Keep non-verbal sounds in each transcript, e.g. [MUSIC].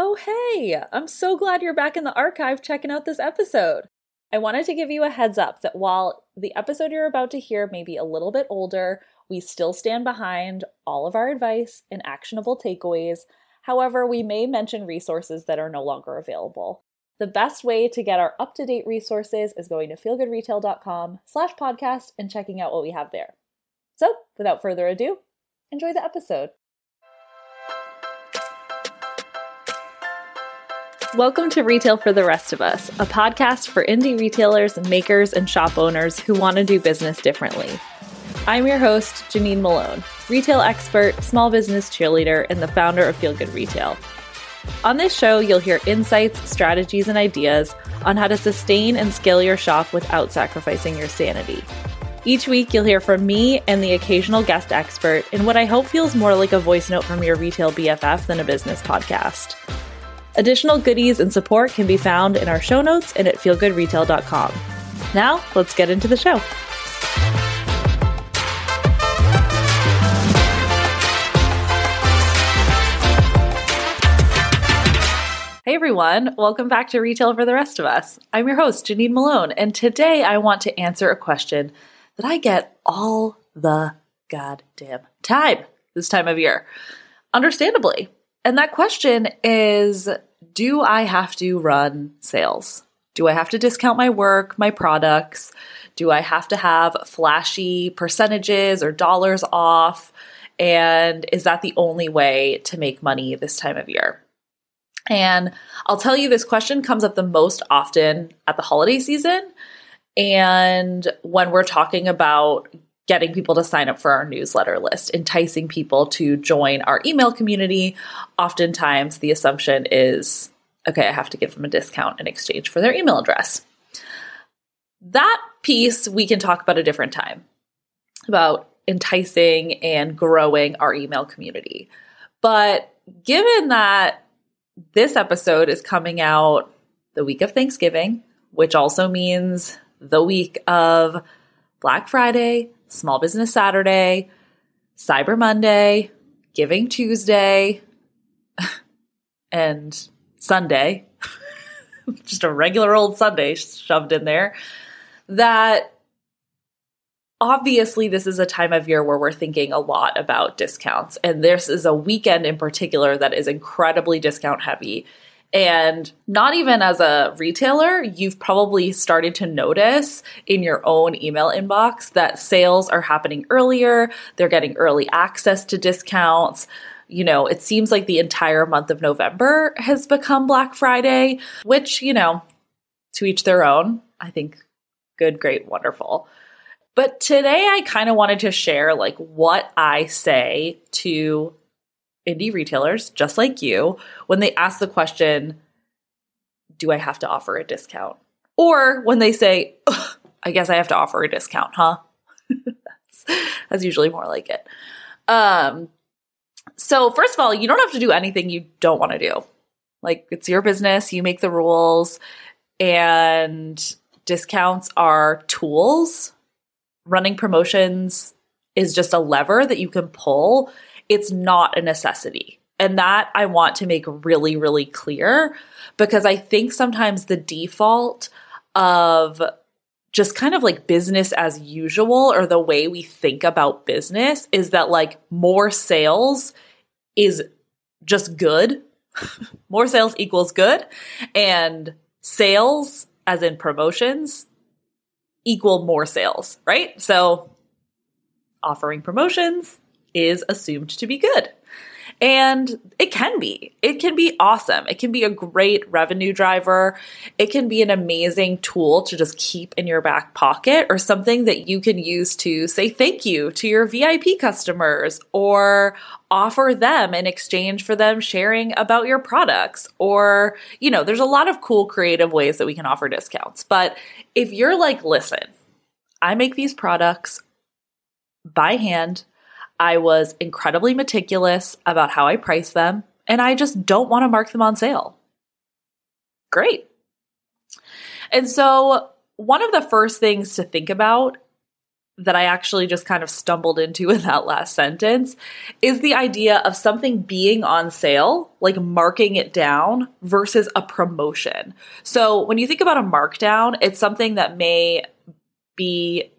Oh, hey! I'm so glad you're back in the archive checking out this episode. I wanted to give you a heads up that while the episode you're about to hear may be a little bit older, we still stand behind all of our advice and actionable takeaways. However, we may mention resources that are no longer available. The best way to get our up-to-date resources is going to feelgoodretail.com slash podcast and checking out what we have there. So, without further ado, enjoy the episode. Welcome to Retail for the Rest of Us, a podcast for indie retailers, makers, and shop owners who want to do business differently. I'm your host, Janine Malone, retail expert, small business cheerleader, and the founder of Feel Good Retail. On this show, you'll hear insights, strategies, and ideas on how to sustain and scale your shop without sacrificing your sanity. Each week, you'll hear from me and the occasional guest expert in what I hope feels more like a voice note from your retail BFF than a business podcast. Additional goodies and support can be found in our show notes and at feelgoodretail.com. Now, let's get into the show. Hey everyone, welcome back to Retail for the Rest of Us. I'm your host, Janine Malone, and today I want to answer a question that I get all the goddamn time this time of year. Understandably. And that question is do I have to run sales? Do I have to discount my work, my products? Do I have to have flashy percentages or dollars off? And is that the only way to make money this time of year? And I'll tell you, this question comes up the most often at the holiday season. And when we're talking about getting people to sign up for our newsletter list, enticing people to join our email community, oftentimes the assumption is okay, I have to give them a discount in exchange for their email address. That piece we can talk about a different time about enticing and growing our email community. But given that this episode is coming out the week of Thanksgiving, which also means the week of Black Friday, Small Business Saturday, Cyber Monday, Giving Tuesday, [LAUGHS] and Sunday, [LAUGHS] just a regular old Sunday shoved in there, that obviously this is a time of year where we're thinking a lot about discounts. And this is a weekend in particular that is incredibly discount heavy. And not even as a retailer, you've probably started to notice in your own email inbox that sales are happening earlier, they're getting early access to discounts. You know, it seems like the entire month of November has become Black Friday, which, you know, to each their own. I think good, great, wonderful. But today I kind of wanted to share like what I say to indie retailers just like you when they ask the question, do I have to offer a discount? Or when they say, I guess I have to offer a discount, huh? that's, [LAUGHS] that's usually more like it. Um, so, first of all, you don't have to do anything you don't want to do. Like, it's your business, you make the rules, and discounts are tools. Running promotions is just a lever that you can pull it's not a necessity. And that I want to make really, really clear because I think sometimes the default of just kind of like business as usual or the way we think about business is that like more sales is just good. [LAUGHS] more sales equals good. And sales, as in promotions, equal more sales, right? So offering promotions is assumed to be good. And it can be. It can be awesome. It can be a great revenue driver. It can be an amazing tool to just keep in your back pocket or something that you can use to say thank you to your VIP customers or offer them in exchange for them sharing about your products. Or, you know, there's a lot of cool creative ways that we can offer discounts. But if you're like, listen, I make these products by hand I was incredibly meticulous about how I price them, and I just don't want to mark them on sale. Great. And so, one of the first things to think about that I actually just kind of stumbled into [LAUGHS] in that last sentence is the idea of something being on sale, like marking it down versus a promotion. So when you think about a markdown, it's something that may be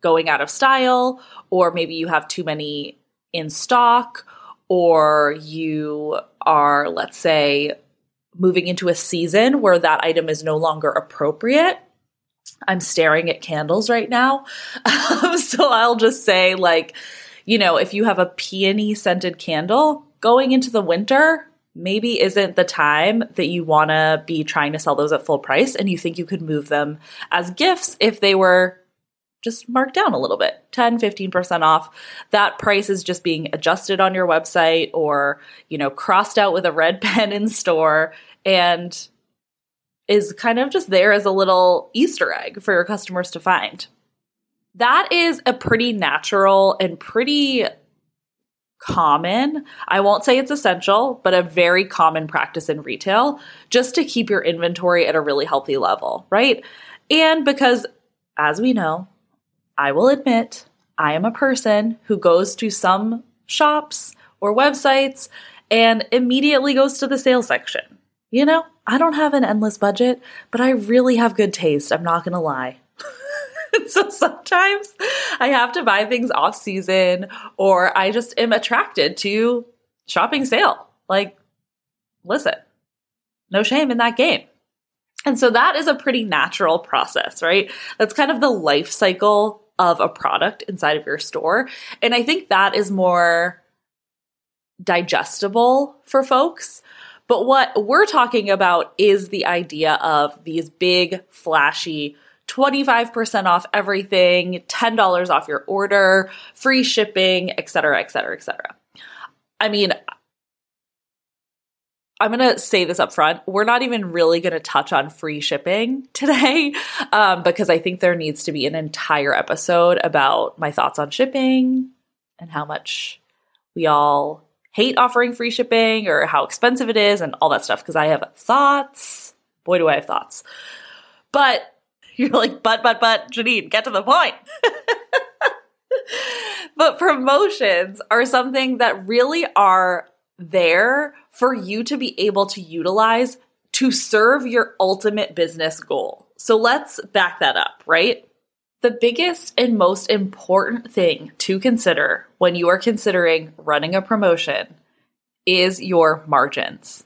going out of style, or maybe you have too many in stock, or you are, let's say, moving into a season where that item is no longer appropriate I'm staring at candles right now. [LAUGHS] So I'll just say, like, you know, if you have a peony scented candle going into the winter, maybe isn't the time that you want to be trying to sell those at full price. And you think you could move them as gifts if they were just marked down a little bit 10 15% off that price is just being adjusted on your website or you know crossed out with a red [LAUGHS] pen in store and is kind of just there as a little Easter egg for your customers to find. That is a pretty natural and pretty common, I won't say it's essential, but a very common practice in retail just to keep your inventory at a really healthy level, right? And because, as we know, I will admit, I am a person who goes to some shops or websites and immediately goes to the sale section. You know, I don't have an endless budget, but I really have good taste. I'm not going to lie. [LAUGHS] so sometimes I have to buy things off season or I just am attracted to shopping sale. Like, listen, no shame in that game. And so that is a pretty natural process, right? That's kind of the life cycle of a product inside of your store. And I think that is more digestible for folks but what we're talking about is the idea of these big, flashy, 25% off everything, $10 off your order, free shipping, et cetera, et cetera, et cetera. I mean, I'm going to say this up front. We're not even really going to touch on free shipping [LAUGHS] today um, because I think there needs to be an entire episode about my thoughts on shipping and how much we all hate offering free shipping or how expensive it is and all that stuff because I have thoughts. Boy, do I have thoughts. But [LAUGHS] you're like, but, but, but, Janine, get to the point. [LAUGHS] but promotions are something that really are there for you to be able to utilize to serve your ultimate business goal. So let's back that up, right? The biggest and most important thing to consider when you are considering running a promotion is your margins.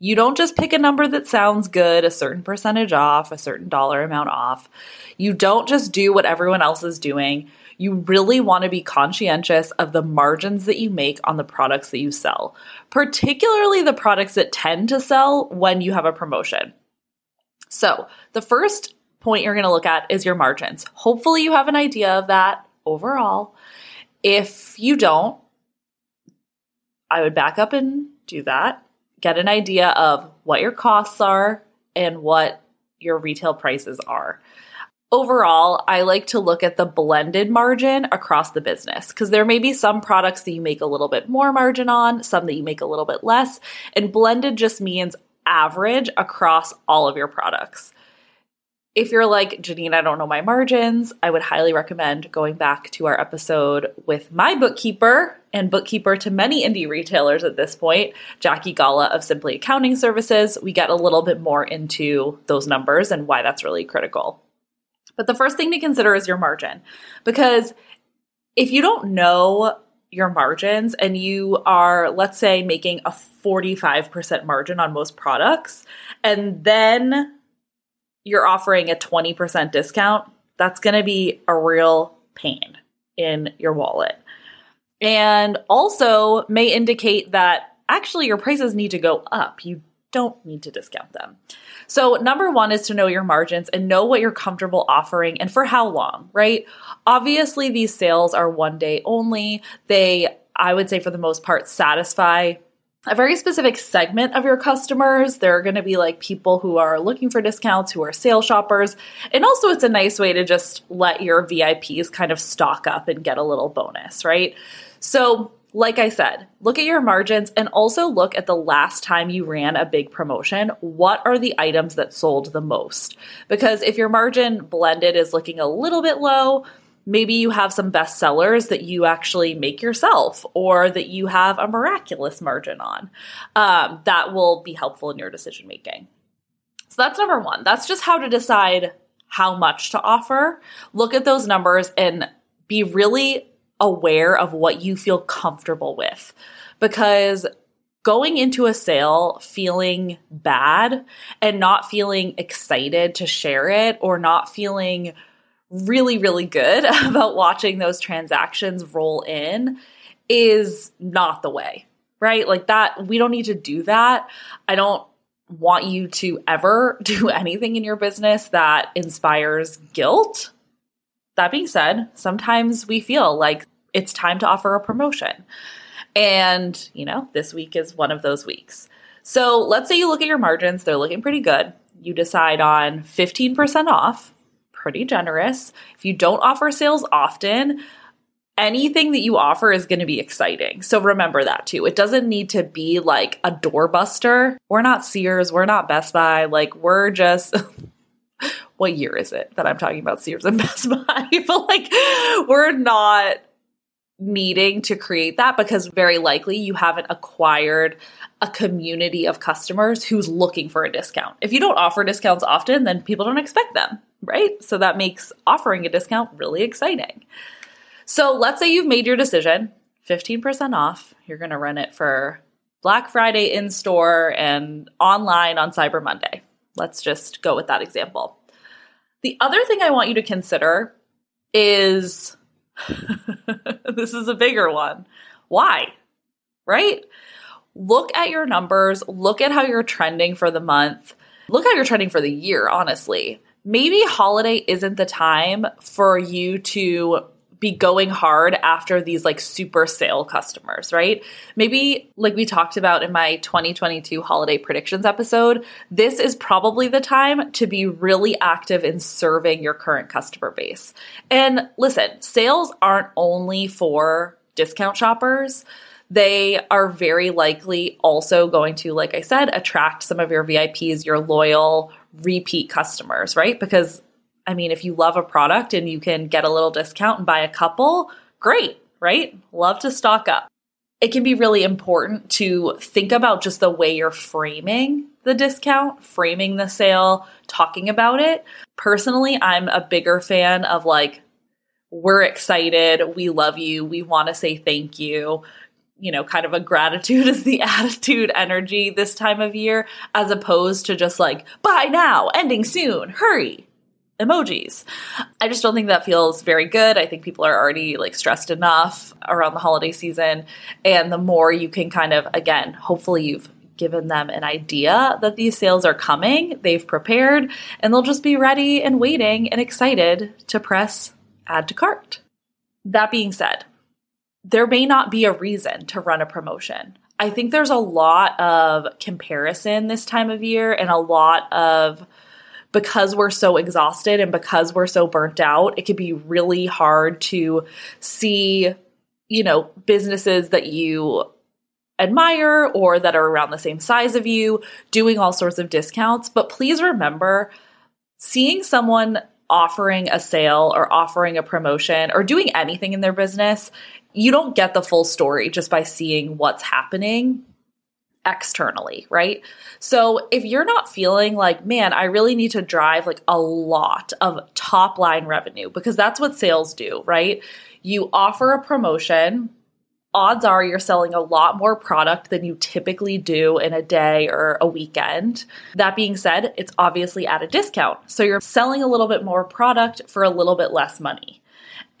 You don't just pick a number that sounds good, a certain percentage off, a certain dollar amount off. You don't just do what everyone else is doing. You really want to be conscientious of the margins that you make on the products that you sell, particularly the products that tend to sell when you have a promotion. So, the first point you're going to look at is your margins. Hopefully, you have an idea of that overall. If you don't, I would back up and do that. Get an idea of what your costs are and what your retail prices are. Overall, I like to look at the blended margin across the business because there may be some products that you make a little bit more margin on, some that you make a little bit less, and blended just means average across all of your products if you're like, Janine, I don't know my margins, I would highly recommend going back to our episode with my bookkeeper and bookkeeper to many indie retailers at this point, Jackie Gala of Simply Accounting Services. We get a little bit more into those numbers and why that's really critical. But the first thing to consider is your margin. Because if you don't know your margins and you are, let's say, making a 45% margin on most products, and then you're offering a 20% discount, that's going to be a real pain in your wallet. And also may indicate that actually your prices need to go up. You don't need to discount them. So, number one is to know your margins and know what you're comfortable offering and for how long, right? Obviously, these sales are one day only. They, I would say, for the most part, satisfy a very specific segment of your customers. There are going to be like people who are looking for discounts, who are sale shoppers. And also, it's a nice way to just let your VIPs kind of stock up and get a little bonus, right? So, like I said, look at your margins and also look at the last time you ran a big promotion. What are the items that sold the most? Because if your margin blended is looking a little bit low, maybe you have some best sellers that you actually make yourself or that you have a miraculous margin on. Um, that will be helpful in your decision making. So that's number one. That's just how to decide how much to offer. Look at those numbers and be really aware of what you feel comfortable with because going into a sale feeling bad and not feeling excited to share it or not feeling really, really good [LAUGHS] about watching those transactions roll in is not the way, right? Like that, we don't need to do that. I don't want you to ever [LAUGHS] do anything in your business that inspires guilt. That being said, sometimes we feel like it's time to offer a promotion. And, you know, this week is one of those weeks. So let's say you look at your margins, they're looking pretty good. You decide on 15% off, pretty generous. If you don't offer sales often, anything that you offer is going to be exciting. So remember that too. It doesn't need to be like a doorbuster. We're not Sears, we're not Best Buy. Like, we're just. [LAUGHS] what year is it that I'm talking about Sears and Best Buy? [LAUGHS] but like, we're not needing to create that because very likely you haven't acquired a community of customers who's looking for a discount. If you don't offer discounts often, then people don't expect them, right? So that makes offering a discount really exciting. So let's say you've made your decision 15% off. You're going to run it for Black Friday in store and online on Cyber Monday. Let's just go with that example. The other thing I want you to consider is [LAUGHS] this is a bigger one. Why? Right? Look at your numbers, look at how you're trending for the month, look how you're trending for the year, honestly. Maybe holiday isn't the time for you to be going hard after these like super sale customers, right? Maybe like we talked about in my 2022 holiday predictions episode, this is probably the time to be really active in serving your current customer base. And listen, sales aren't only for discount shoppers they are very likely also going to, like I said, attract some of your VIPs, your loyal repeat customers, right? Because I mean, if you love a product and you can get a little discount and buy a couple, great, right? Love to stock up. It can be really important to think about just the way you're framing the discount, framing the sale, talking about it. Personally, I'm a bigger fan of like, we're excited, we love you, we want to say thank you. You know, kind of a gratitude [LAUGHS] is the attitude energy this time of year, as opposed to just like, buy now, ending soon, hurry emojis. I just don't think that feels very good. I think people are already like stressed enough around the holiday season. And the more you can kind of, again, hopefully you've given them an idea that these sales are coming, they've prepared, and they'll just be ready and waiting and excited to press add to cart. That being said, there may not be a reason to run a promotion. I think there's a lot of comparison this time of year and a lot of because we're so exhausted and because we're so burnt out, it can be really hard to see, you know, businesses that you admire or that are around the same size of you doing all sorts of discounts. But please remember seeing someone offering a sale or offering a promotion or doing anything in their business, you don't get the full story just by seeing what's happening externally, right? So if you're not feeling like, man, I really need to drive like a lot of top line revenue because that's what sales do, right? You offer a promotion, odds are you're selling a lot more product than you typically do in a day or a weekend. That being said, it's obviously at a discount. So you're selling a little bit more product for a little bit less money.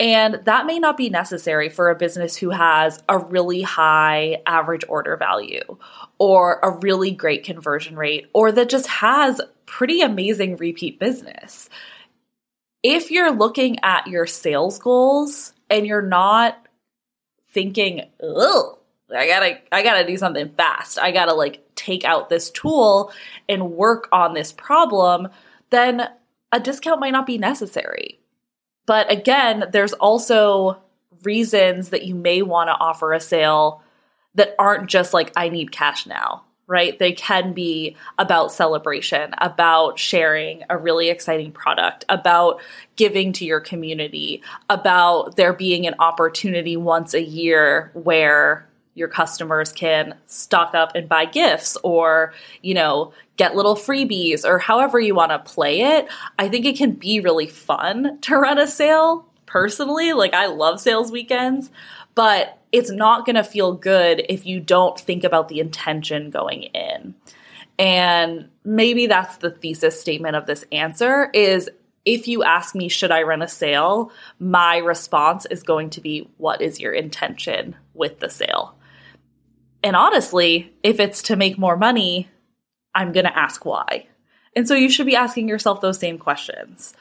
And that may not be necessary for a business who has a really high average order value or a really great conversion rate or that just has pretty amazing repeat business. If you're looking at your sales goals and you're not thinking, "Oh, I gotta, I gotta do something fast. I gotta like take out this tool and work on this problem," then a discount might not be necessary but again, there's also reasons that you may want to offer a sale that aren't just like, I need cash now, right? They can be about celebration, about sharing a really exciting product, about giving to your community, about there being an opportunity once a year where your customers can stock up and buy gifts or, you know, get little freebies or however you want to play it. I think it can be really fun to run a sale personally. Like, I love sales weekends, but it's not going to feel good if you don't think about the intention going in. And maybe that's the thesis statement of this answer is if you ask me, should I run a sale? My response is going to be, what is your intention with the sale? And honestly, if it's to make more money, I'm going to ask why. And so you should be asking yourself those same questions.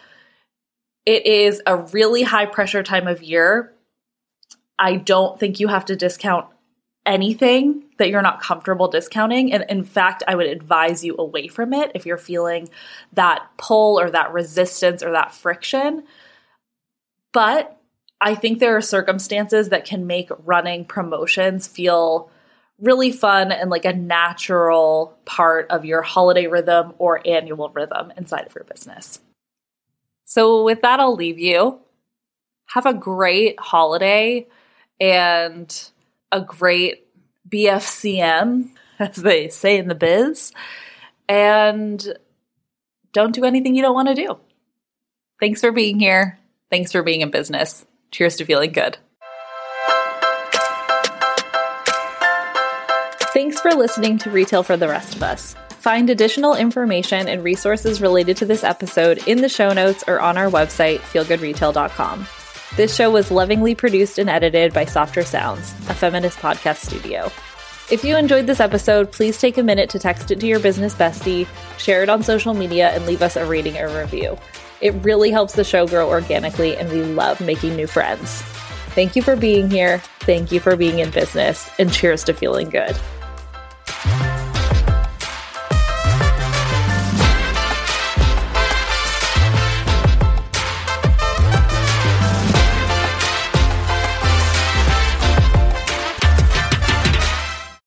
It is a really high pressure time of year. I don't think you have to discount anything that you're not comfortable discounting. And in fact, I would advise you away from it if you're feeling that pull or that resistance or that friction. But I think there are circumstances that can make running promotions feel really fun and like a natural part of your holiday rhythm or annual rhythm inside of your business. So, with that, I'll leave you. Have a great holiday and a great BFCM, [LAUGHS] as they say in the biz. And don't do anything you don't want to do. Thanks for being here. Thanks for being in business. Cheers to feeling good. For listening to Retail for the Rest of Us. Find additional information and resources related to this episode in the show notes or on our website, feelgoodretail.com. This show was lovingly produced and edited by Softer Sounds, a feminist podcast studio. If you enjoyed this episode, please take a minute to text it to your business bestie, share it on social media, and leave us a rating or review. It really helps the show grow organically, and we love making new friends. Thank you for being here. Thank you for being in business, and cheers to feeling good.